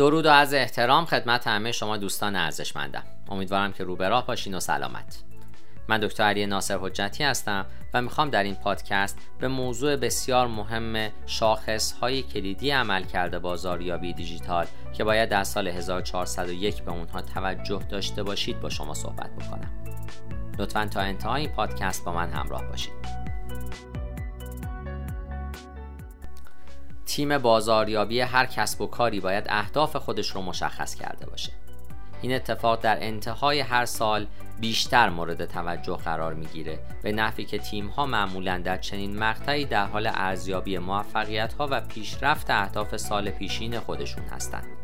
درود و از احترام خدمت همه شما دوستان ارزشمندم. امیدوارم که رو به راه باشین و سلامت. من دکتر علی ناصر حجتی هستم و می‌خوام در این پادکست به موضوع بسیار مهم شاخص های کلیدی عمل کرده بازاریابی دیجیتال که باید در سال 1401 به اونها توجه داشته باشید با شما صحبت بکنم. لطفا تا انتهای این پادکست با من همراه باشید. تیم بازاریابی هر کسب و کاری باید اهداف خودش رو مشخص کرده باشه. این اتفاق در انتهای هر سال بیشتر مورد توجه قرار می‌گیره. به نفی که تیم ها معمولا در چنین مقطعی در حال ارزیابی موفقیت ها و پیشرفت اهداف سال پیشین خودشون هستند.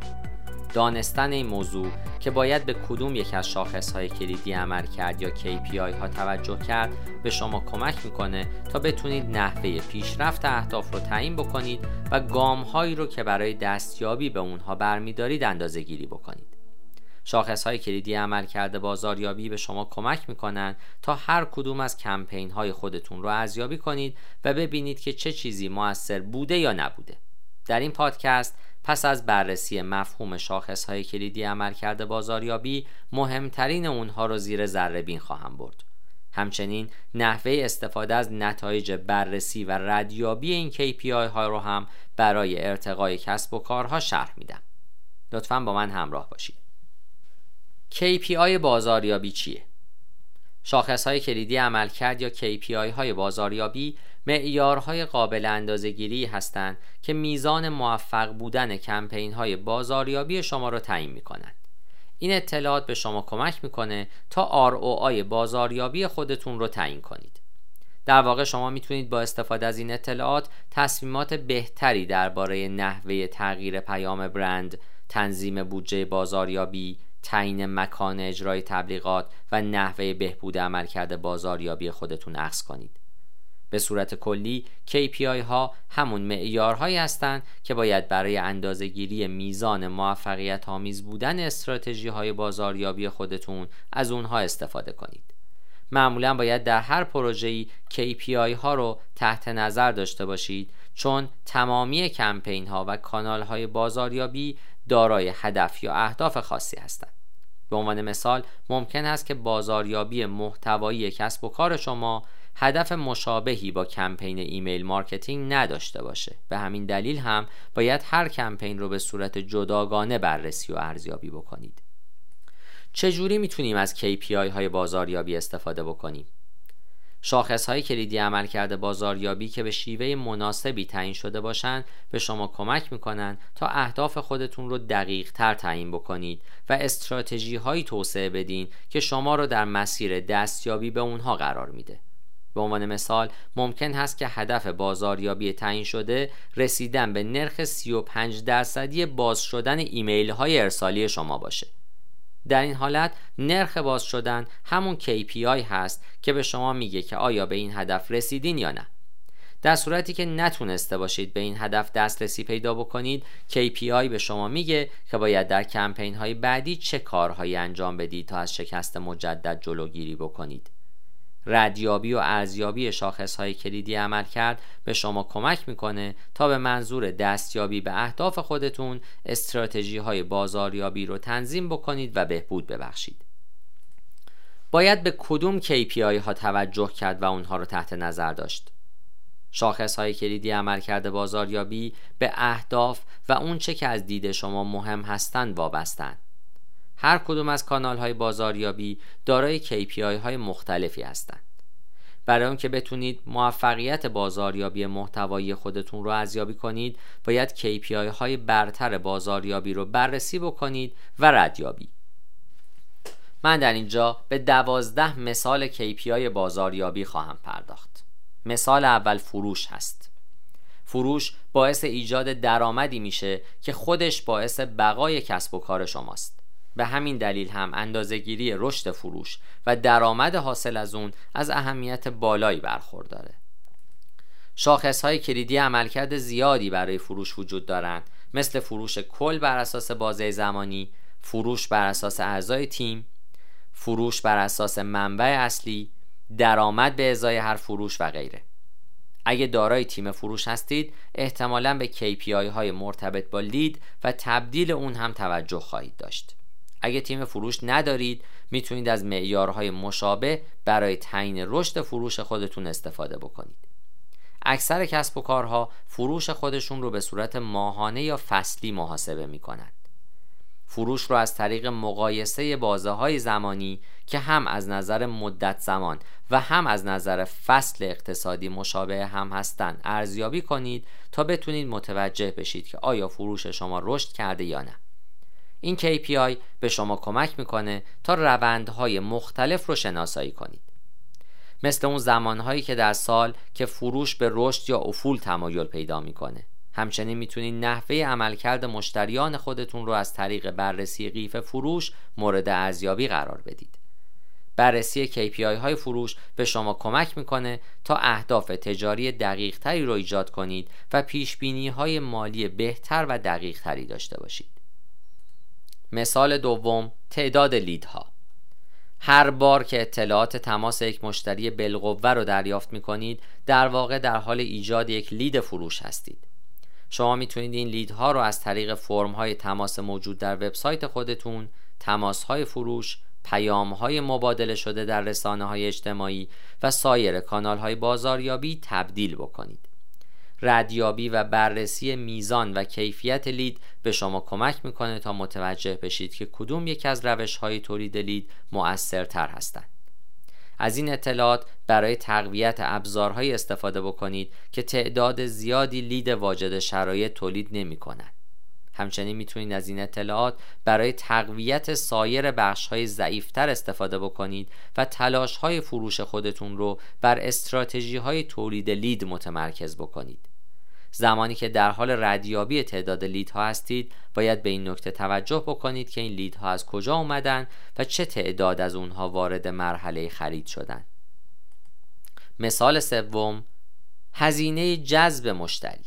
دانستن این موضوع که باید به کدوم یک از شاخص های کلیدی عمل کرد یا KPI ها توجه کرد به شما کمک می‌کنه تا بتونید نحوه پیشرفت اهداف رو تعیین بکنید و گام هایی رو که برای دستیابی به اونها برمیدارید اندازه گیری بکنید. شاخص های کلیدی عمل کرده بازاریابی به شما کمک می‌کنن تا هر کدوم از کمپین های خودتون رو ارزیابی کنید و ببینید که چه چیزی موثر بوده یا نبوده. در این پادکست پس از بررسی مفهوم شاخص های کلیدی عملکرد بازاریابی مهمترین اونها رو زیر ذره بین خواهم برد. همچنین نحوه استفاده از نتایج بررسی و ردیابی این KPI ها رو هم برای ارتقای کسب و کارها شرح میدم. لطفا با من همراه باشید. KPI بازاریابی چیه؟ شاخص های کلیدی عملکرد یا KPI های بازاریابی معیارهای قابل اندازهگیری هستند که میزان موفق بودن کمپین های بازاریابی شما را تعیین می کنند. این اطلاعات به شما کمک می‌کنه تا ROI بازاریابی خودتون رو تعیین کنید. در واقع شما می‌تونید با استفاده از این اطلاعات تصمیمات بهتری درباره نحوه تغییر پیام برند، تنظیم بودجه بازاریابی، تعیین مکان اجرای تبلیغات و نحوه بهبود عملکرد بازاریابی خودتون عکس کنید. به صورت کلی KPI ها همون معیارهایی هستند که باید برای اندازهگیری میزان موفقیت آمیز بودن استراتژی های بازاریابی خودتون از اونها استفاده کنید. معمولا باید در هر پروژه‌ای KPI ها رو تحت نظر داشته باشید چون تمامی کمپین ها و کانال های بازاریابی دارای هدف یا اهداف خاصی هستند. به عنوان مثال ممکن است که بازاریابی محتوایی کسب و کار شما هدف مشابهی با کمپین email marketing نداشته باشه. به همین دلیل هم باید هر کمپین رو به صورت جداگانه بررسی و ارزیابی بکنید. چجوری می‌تونیم از KPI های بازاریابی استفاده بکنیم؟ شاخص های کلیدی عمل کرده بازاریابی که به شیوه مناسبی تعیین شده باشند به شما کمک می‌کنن تا اهداف خودتون رو دقیق تر تعیین بکنید و استراتژی هایی توسعه بدین که شما رو در مسیر دستیابی به اونها قرار میده. به عنوان مثال ممکن هست که هدف بازاریابی تعیین شده رسیدن به نرخ 35 درصدی باز شدن ایمیل های ارسالی شما باشه. در این حالت نرخ باز شدن همون KPI هست که به شما میگه که آیا به این هدف رسیدین یا نه. در صورتی که نتونسته باشید به این هدف دسترسی پیدا بکنید KPI به شما میگه که باید در کمپین های بعدی چه کارهایی انجام بدید تا از شکست مجدد جلوگیری بکنید. ردیابی و ارزیابی شاخص های کلیدی عمل کرد به شما کمک می‌کنه تا به منظور دستیابی به اهداف خودتون استراتژی های بازاریابی رو تنظیم بکنید و بهبود ببخشید. باید به کدوم KPI ها توجه کرد و اونها رو تحت نظر داشت؟ شاخص های کلیدی عمل کرده بازاریابی به اهداف و اون چه که از دید شما مهم هستند وابستند هر کدوم از کانال های بازاریابی دارای KPI های مختلفی هستند. برای اون که بتونید موفقیت بازاریابی محتوایی خودتون رو ارزیابی کنید باید KPI های برتر بازاریابی رو بررسی بکنید و ردیابی من در اینجا به دوازده مثال KPI بازاریابی خواهم پرداخت. مثال اول فروش هست. فروش باعث ایجاد درآمدی میشه که خودش باعث بقای کسب و کار شماست. به همین دلیل هم اندازهگیری رشد فروش و درآمد حاصل از اون از اهمیت بالایی برخورداره. شاخص های کلیدی عملکرد زیادی برای فروش وجود دارند. مثل فروش کل بر اساس بازه زمانی فروش بر اساس اعضای تیم فروش بر اساس منبع اصلی درآمد به ازای هر فروش و غیره. اگه دارای تیم فروش هستید احتمالا به KPI های مرتبط با لید و تبدیل اون هم توجه خواهید داشت. اگه تیم فروش ندارید می‌تونید از معیارهای مشابه برای تعیین رشد فروش خودتون استفاده بکنید. اکثر کسب و کارها فروش خودشون رو به صورت ماهانه یا فصلی محاسبه می‌کنند. فروش رو از طریق مقایسه بازه های زمانی که هم از نظر مدت زمان و هم از نظر فصل اقتصادی مشابه هم هستند ارزیابی کنید تا بتونید متوجه بشید که آیا فروش شما رشد کرده یا نه. این KPI به شما کمک می‌کنه تا روندهای مختلف رو شناسایی کنید. مثل اون زمانهایی که در سال که فروش به رشد یا افول تمایل پیدا می‌کنه. همچنین می‌تونید نحوه عملکرد مشتریان خودتون رو از طریق بررسی قیف فروش مورد ارزیابی قرار بدید. بررسی KPI های فروش به شما کمک می‌کنه تا اهداف تجاری دقیق تری رو ایجاد کنید و پیش های مالی بهتر و دقیق تری داشته باشید. مثال دوم تعداد لیدها. هر بار که اطلاعات تماس یک مشتری بالقوه رو دریافت می کنید در واقع در حال ایجاد یک لید فروش هستید. شما می‌تونید این لیدها رو از طریق فرم های تماس موجود در وبسایت خودتون تماس های فروش پیام های مبادله شده در رسانه های اجتماعی و سایر کانال های بازاریابی تبدیل بکنید. ردیابی و بررسی میزان و کیفیت لید به شما کمک می‌کنه تا متوجه بشید که کدوم یک از روش های تولید لید مؤثرتر هستند. از این اطلاعات برای تقویت ابزارهایی استفاده بکنید که تعداد زیادی لید واجد شرایط تولید نمی کنند. همچنین می‌تونید از این اطلاعات برای تقویت سایر بخش های ضعیفتر استفاده بکنید و تلاش های فروش خودتون رو بر استراتژی های تولید لید متمرکز بکنید زمانی که در حال ردیابی تعداد لیدها هستید باید به این نکته توجه بکنید که این لیدها از کجا اومدن و چه تعداد از اونها وارد مرحله خرید شدن. مثال سوم هزینه جذب مشتری.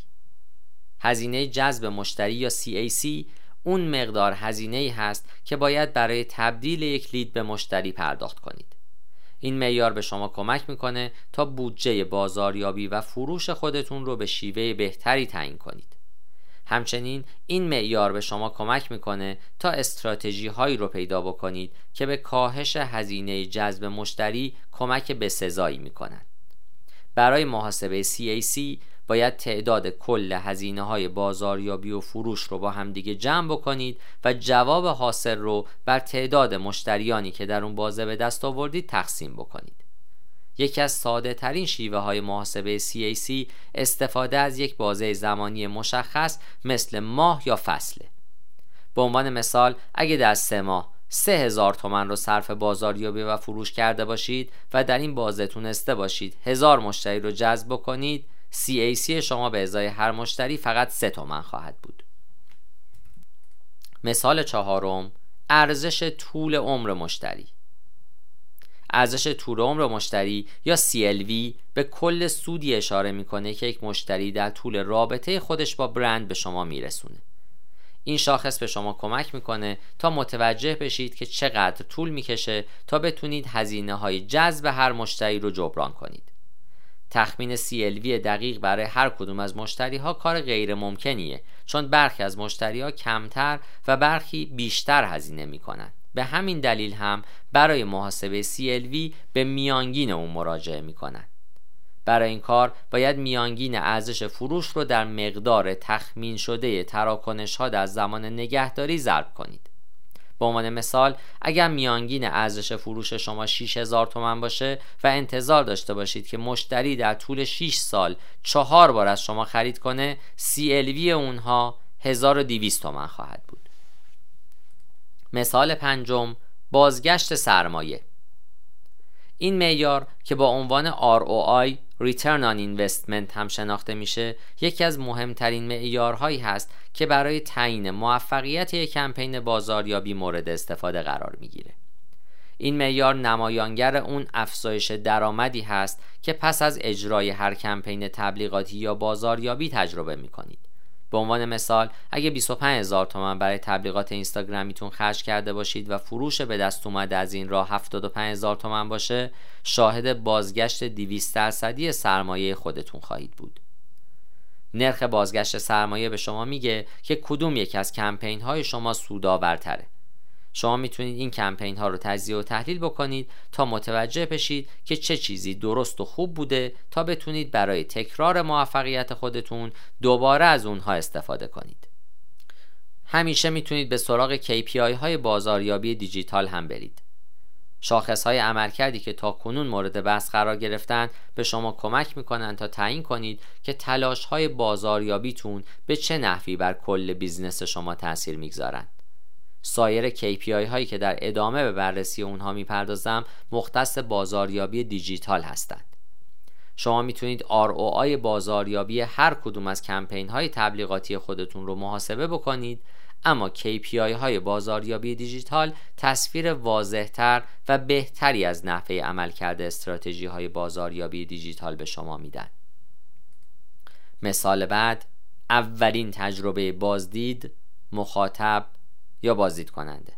هزینه جذب مشتری یا CAC اون مقدار هزینه هست که باید برای تبدیل یک لید به مشتری پرداخت کنید. این معیار به شما کمک می‌کنه تا بودجه بازاریابی و فروش خودتون رو به شیوه بهتری تعیین کنید. همچنین این معیار به شما کمک می‌کنه تا استراتژی هایی رو پیدا بکنید که به کاهش هزینه جذب مشتری کمک به سزایی می‌کنند. برای محاسبه CAC باید تعداد کل هزینه های بازاریابی و فروش رو با همدیگه جمع بکنید و جواب حاصل رو بر تعداد مشتریانی که در اون بازه به دست آوردید تقسیم بکنید. یکی از ساده ترین شیوه های محاسبه CAC استفاده از یک بازه زمانی مشخص مثل ماه یا فصله. به عنوان مثال اگه در سه ماه سه هزار تومن رو صرف بازاریابی و فروش کرده باشید و در این بازه تونسته باشید هزار مشتری رو جذب بکنید CAC شما به ازای هر مشتری فقط سه تومن خواهد بود. مثال چهارم ارزش طول عمر مشتری. ارزش طول عمر مشتری یا CLV به کل سودی اشاره می‌کنه که یک مشتری در طول رابطه خودش با برند به شما میرسونه. این شاخص به شما کمک می‌کنه تا متوجه بشید که چقدر طول می‌کشه تا بتونید هزینه های جذب هر مشتری رو جبران کنید. تخمین CLV دقیق برای هر کدوم از مشتری ها کار غیر ممکنیه چون برخی از مشتری ها کمتر و برخی بیشتر هزینه می کنند. به همین دلیل هم برای محاسبه CLV به میانگین اون مراجعه می کنند. برای این کار باید میانگین ارزش فروش رو در مقدار تخمین شده تراکنش ها در زمان نگهداری ضرب کنید. به عنوان مثال اگر میانگین ارزش فروش شما 6000 تومن باشه و انتظار داشته باشید که مشتری در طول 6 سال چهار بار از شما خرید کنه CLV اونها 1200 تومن خواهد بود. مثال پنجم بازگشت سرمایه. این معیار که با عنوان ROI Return on Investment هم شناخته میشه یکی از مهمترین معیارهایی هست که برای تعیین موفقیت یک کمپین بازاریابی مورد استفاده قرار می‌گیره. این معیار نمایانگر اون افزایش درآمدی هست که پس از اجرای هر کمپین تبلیغاتی یا بازاریابی تجربه می‌کنید. به عنوان مثال اگه 25 هزار تومن برای تبلیغات اینستاگرامیتون خرج کرده باشید و فروش به دست اومده از این راه 75 هزار تومن باشه شاهد بازگشت 200 درصدی سرمایه خودتون خواهید بود. نرخ بازگشت سرمایه به شما میگه که کدوم یک از کمپین های شما سودآورتره. شما می‌تونید این کمپین ها رو تجزیه و تحلیل بکنید تا متوجه بشید که چه چیزی درست و خوب بوده تا بتونید برای تکرار موفقیت خودتون دوباره از اونها استفاده کنید همیشه می‌تونید به سراغ KPI های بازاریابی دیجیتال هم برید شاخص های عملکردی که تا کنون مورد بحث قرار گرفتن به شما کمک می‌کنن تا تعیین کنید که تلاش های بازاریابیتون به چه نحوی بر کل business شما تاثیر می‌گذارند. سایر KPI هایی که در ادامه به بررسی اونها می‌پردازم مختص بازاریابی دیجیتال هستند. شما می‌تونید ROI بازاریابی هر کدوم از کمپین های تبلیغاتی خودتون رو محاسبه بکنید اما KPI های بازاریابی دیجیتال تصویر واضحتر و بهتری از نحوه عملکرد استراتژی های بازاریابی دیجیتال به شما میدن مثال بعد اولین تجربه بازدید مخاطب یا بازدید کننده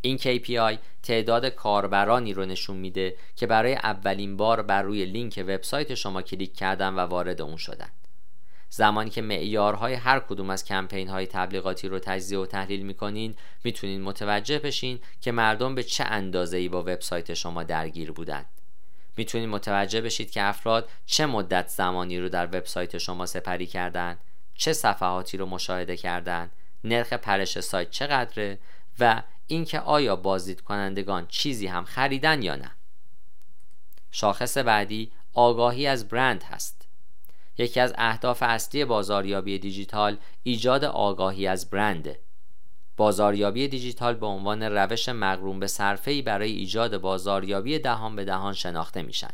این KPI تعداد کاربرانی رو نشون میده که برای اولین بار بر روی لینک وبسایت شما کلیک کردن و وارد اون شدن. زمانی که معیارهای هر کدوم از کمپین های تبلیغاتی رو تجزیه و تحلیل می‌کنین می‌تونین متوجه بشین که مردم به چه اندازه ای با وبسایت شما درگیر بودند. می‌تونید متوجه بشید که افراد چه مدت زمانی رو در وبسایت شما سپری کردند چه صفحاتی رو مشاهده کردند نرخ پرش سایت چقدره و اینکه آیا بازدید کنندگان چیزی هم خریدن یا نه. شاخص بعدی آگاهی از برند هست. یکی از اهداف اصلی بازاریابی دیجیتال ایجاد آگاهی از برنده. بازاریابی دیجیتال به عنوان روش مقرون به صرفه‌ای برای ایجاد بازاریابی دهان به دهان شناخته میشن.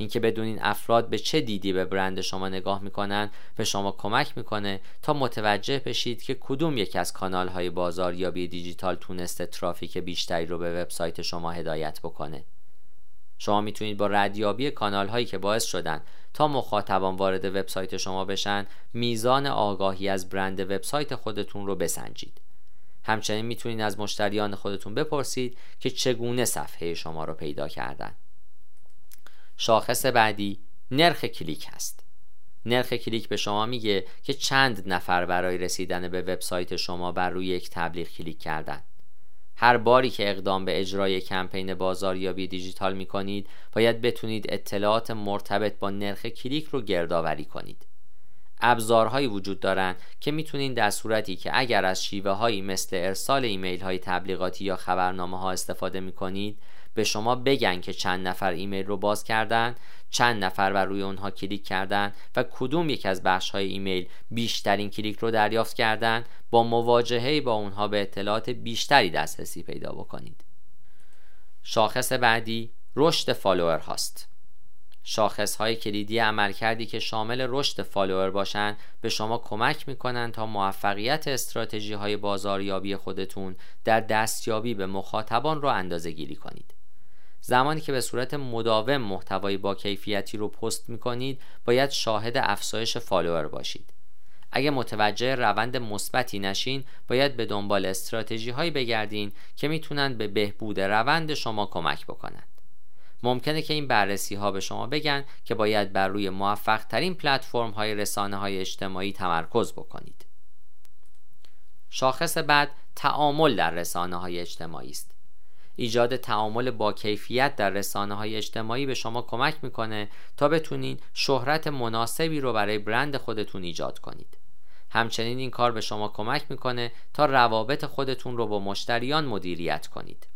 اینکه بدونین افراد به چه دیدی به برند شما نگاه می‌کنن به شما کمک می‌کنه تا متوجه بشید که کدوم یک از کانال های بازاریابی دیجیتال تونسته ترافیک بیشتری رو به وبسایت شما هدایت بکنه. شما می‌تونید با ردیابی کانال هایی که باعث شدن تا مخاطبان وارد وبسایت شما بشن میزان آگاهی از برند وبسایت خودتون رو بسنجید. همچنین می‌تونید از مشتریان خودتون بپرسید که چگونه صفحه شما رو پیدا کردن. شاخص بعدی نرخ کلیک هست. نرخ کلیک به شما میگه که چند نفر برای رسیدن به وبسایت شما بر روی یک تبلیغ کلیک کردن. هر باری که اقدام به اجرای کمپین بازاریابی دیجیتال می کنید باید بتونید اطلاعات مرتبط با نرخ کلیک رو گردآوری کنید. ابزارهایی وجود دارند که می‌تونید در صورتی که اگر از شیوه هایی مثل ارسال ایمیل های تبلیغاتی یا خبرنامه ها استفاده می کنید به شما بگن که چند نفر ایمیل رو باز کردن چند نفر بر روی اونها کلیک کردن و کدوم یک از بخش های ایمیل بیشترین کلیک رو دریافت کردن. با مواجهه با اونها به اطلاعات بیشتری دسترسی پیدا بکنید. شاخص بعدی رشد follower هاست. شاخص های کلیدی عملکردی که شامل رشد follower باشند به شما کمک می‌کنند تا موفقیت استراتژی های بازاریابی خودتون در دستیابی به مخاطبان رو اندازه گیری کنید. زمانی که به صورت مداوم محتوای با کیفیتی رو پست می‌کنید باید شاهد افزایش follower باشید. اگه متوجه روند مثبتی نشین باید به دنبال استراتژی هایی بگردین که می‌تونن به بهبود روند شما کمک بکنند ممکنه که این بررسی ها به شما بگن که باید بر روی موفق ترین پلتفرم های رسانه های اجتماعی تمرکز بکنید. شاخص بعد تعامل در رسانه های اجتماعی است. ایجاد تعامل با کیفیت در رسانه های اجتماعی به شما کمک می‌کنه تا بتونین شهرت مناسبی رو برای برند خودتون ایجاد کنید. همچنین این کار به شما کمک می‌کنه تا روابط خودتون رو با مشتریان مدیریت کنید.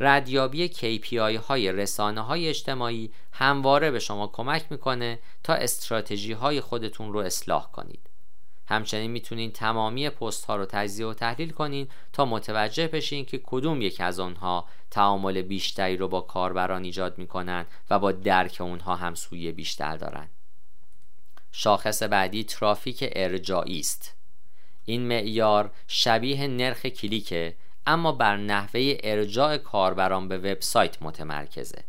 ردیابی KPI های رسانه های اجتماعی همواره به شما کمک می‌کنه تا استراتژی های خودتون رو اصلاح کنید. همچنین می‌تونین تمامی پست ها رو تجزیه و تحلیل کنین تا متوجه بشین که کدوم یک از آنها تعامل بیشتری رو با کاربران ایجاد می‌کنن و با درک اونها همسویی بیشتر دارن. شاخص بعدی ترافیک ارجاعی است. این معیار شبیه نرخ کلیکه اما بر نحوه ارجاع کاربران به وبسایت متمرکزه.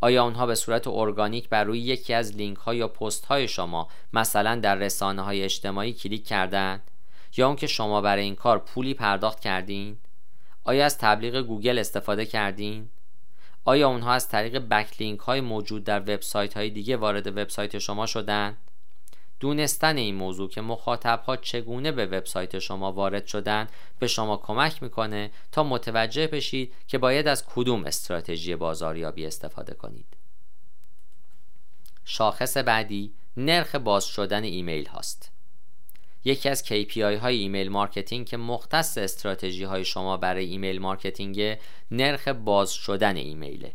آیا اونها به صورت ارگانیک بر روی یکی از لینک ها یا پست های شما مثلا در رسانه های اجتماعی کلیک کردند؟ یا اون که شما برای این کار پولی پرداخت کردین؟ آیا از تبلیغ گوگل استفاده کردین؟ آیا اونها از طریق backlink های موجود در وبسایت های دیگه وارد وبسایت شما شدن دونستن این موضوع که مخاطب ها چگونه به وبسایت شما وارد شدن به شما کمک می‌کنه تا متوجه بشید که باید از کدوم استراتژی بازاریابی استفاده کنید. شاخص بعدی نرخ باز شدن ایمیل هاست. یکی از KPI های email marketing که مختص استراتژی های شما برای email marketing نرخ باز شدن ایمیله.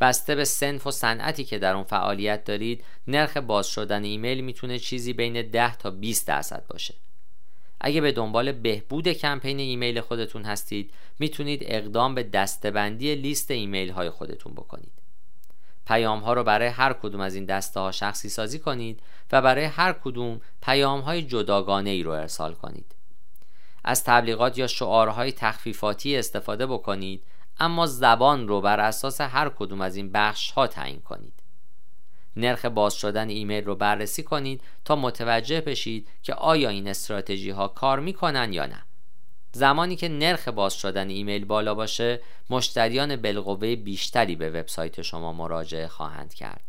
بسته به صنف و صنعتی که در اون فعالیت دارید نرخ باز شدن ایمیل می‌تونه چیزی بین 10 تا 20 درصد باشه. اگه به دنبال بهبود کمپین ایمیل خودتون هستید می‌تونید اقدام به دسته‌بندی لیست ایمیل های خودتون بکنید. پیام ها رو برای هر کدوم از این دسته ها شخصی سازی کنید و برای هر کدوم پیام های جداگانه ای رو ارسال کنید. از تبلیغات یا شعارهای تخفیفاتی استفاده بکنید اما زبان رو بر اساس هر کدوم از این بخش ها تعیین کنید. نرخ باز شدن ایمیل رو بررسی کنید تا متوجه بشید که آیا این استراتژی ها کار می‌کنن یا نه. زمانی که نرخ باز شدن ایمیل بالا باشه مشتریان بالقوه بیشتری به وبسایت شما مراجعه خواهند کرد.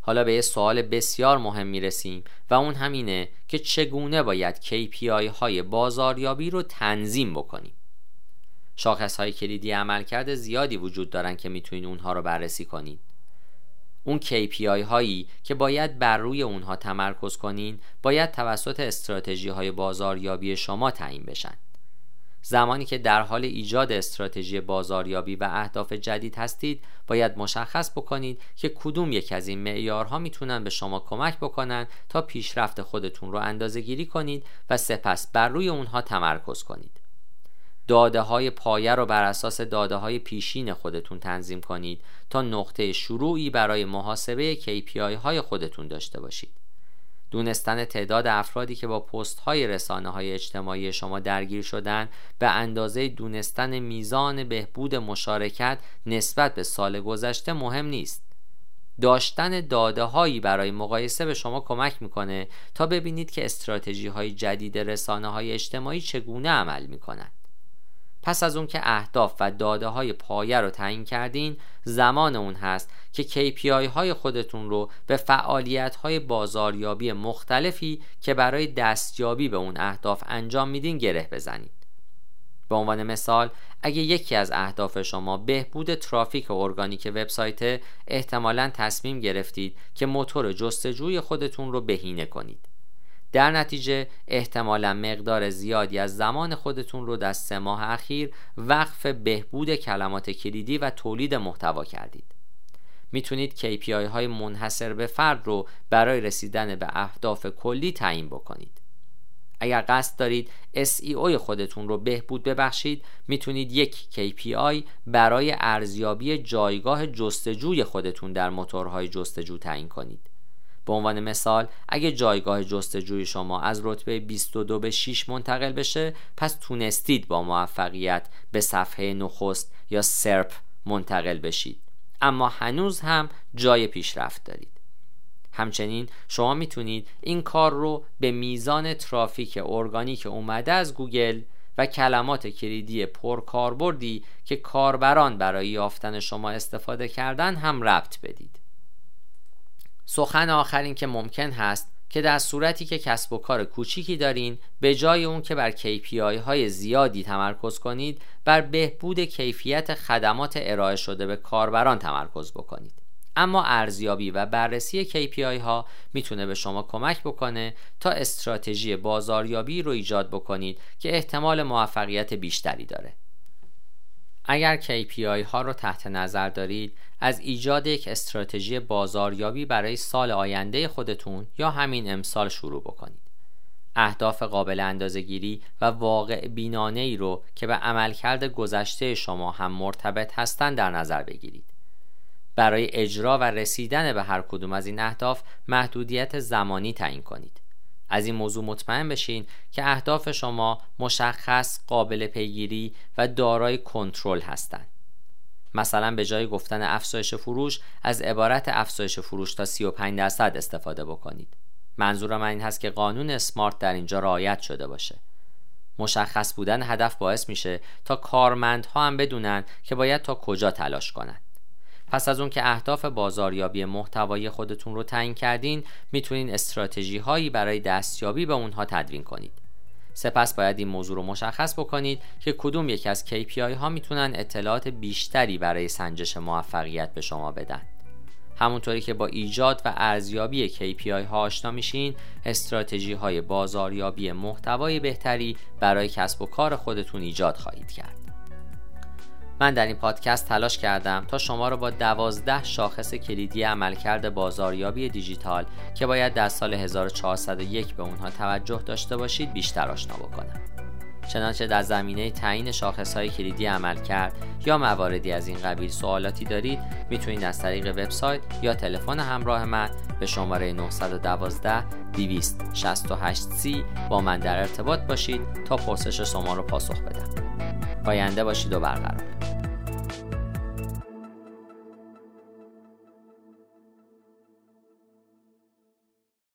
حالا به یه سوال بسیار مهم می‌رسیم و اون همینه که چگونه باید KPI های بازاریابی رو تنظیم بکنیم. شاخص های کلیدی عملکرد زیادی وجود دارن که می‌تونید اونها رو بررسی کنید اون KPI هایی که باید بر روی اونها تمرکز کنین باید توسط استراتژی های بازاریابی شما تعیین بشن. زمانی که در حال ایجاد استراتژی بازاریابی و اهداف جدید هستید باید مشخص بکنید که کدوم یک از این معیارها می‌تونن به شما کمک بکنن تا پیشرفت خودتون رو اندازه گیری کنید و سپس بر روی اونها تمرکز کنید. داده های پایه رو بر اساس داده های پیشین خودتون تنظیم کنید تا نقطه شروعی برای محاسبه KPI های خودتون داشته باشید. دونستن تعداد افرادی که با پست های رسانه های اجتماعی شما درگیر شدن به اندازه دونستن میزان بهبود مشارکت نسبت به سال گذشته مهم نیست. داشتن داده هایی برای مقایسه به شما کمک می‌کنه تا ببینید که استراتژی های جدید رسانه های اجتماعی چگونه عمل می‌کنند. پس از اون که اهداف و داده های پایه رو تعیین کردین زمان اون هست که KPI های خودتون رو به فعالیت های بازاریابی مختلفی که برای دستیابی به اون اهداف انجام میدین گره بزنید. به عنوان مثال اگه یکی از اهداف شما بهبود ترافیک ارگانیک وبسایت احتمالا تصمیم گرفتید که موتور جستجوی خودتون رو بهینه کنید. در نتیجه احتمالا مقدار زیادی از زمان خودتون رو در سه ماه اخیر وقف بهبود کلمات کلیدی و تولید محتوا کردید. می‌تونید KPI های منحصر به فرد رو برای رسیدن به اهداف کلی تعیین بکنید. اگر قصد دارید SEO خودتون رو بهبود ببخشید می‌تونید یک KPI برای ارزیابی جایگاه جستجوی خودتون در موتورهای جستجو تعیین کنید. به عنوان مثال اگه جایگاه جستجوی شما از رتبه 22 به 6 منتقل بشه پس تونستید با موفقیت به صفحه نخست یا SERP منتقل بشید. اما هنوز هم جای پیشرفت دارید. همچنین شما می‌تونید این کار رو به میزان ترافیک ارگانیک اومده از گوگل و کلمات کلیدی پرکاربردی که کاربران برای یافتن شما استفاده کردن هم ربط بدید. سخن آخرین که ممکن هست که در صورتی که کسب و کار کوچیکی دارین به جای اون که بر KPI های زیادی تمرکز کنید بر بهبود کیفیت خدمات ارائه شده به کاربران تمرکز بکنید. اما ارزیابی و بررسی KPI ها می‌تونه به شما کمک بکنه تا استراتژی بازاریابی رو ایجاد بکنید که احتمال موفقیت بیشتری داره. اگر KPI ها رو تحت نظر دارید از ایجاد یک استراتژی بازاریابی برای سال آینده خودتون یا همین امسال شروع بکنید. اهداف قابل اندازهگیری و واقع بینانه ای رو که به عملکرد گذشته شما هم مرتبط هستند در نظر بگیرید. برای اجرا و رسیدن به هر کدوم از این اهداف محدودیت زمانی تعیین کنید. از این موضوع مطمئن بشین که اهداف شما مشخص قابل پیگیری و دارای کنترل هستند مثلا به جای گفتن افزایش فروش از عبارت افزایش فروش تا 35 درصد استفاده بکنید. منظور من این هست که قانون اسمارت در اینجا رعایت شده باشه. مشخص بودن هدف باعث میشه تا کارمندها هم بدونن که باید تا کجا تلاش کنند پس از اون که اهداف بازاریابی محتوای خودتون رو تعیین کردین می‌تونین استراتژی هایی برای دستیابی به اونها تدوین کنید. سپس باید این موضوع رو مشخص بکنید که کدوم یکی از KPI ها می‌تونن اطلاعات بیشتری برای سنجش موفقیت به شما بدن. همونطوری که با ایجاد و ارزیابی KPI ها آشنا میشین استراتژی های بازاریابی محتوای بهتری برای کسب و کار خودتون ایجاد خواهید کرد. من در این پادکست تلاش کردم تا شما را با دوازده شاخص کلیدی عملکرد بازاریابی دیجیتال که باید در سال 1401 به اونها توجه داشته باشید بیشتر آشنا بکنم. چنانچه در زمینه تعیین های کلیدی عمل کرد یا مواردی از این قبیل سوالاتی دارید می‌تونید از طریق وبسایت یا تلفن همراه من به شماره 912 268 c با من در ارتباط باشید تا پرسش شما رو پاسخ بدم. پاینده باشید و برقرار.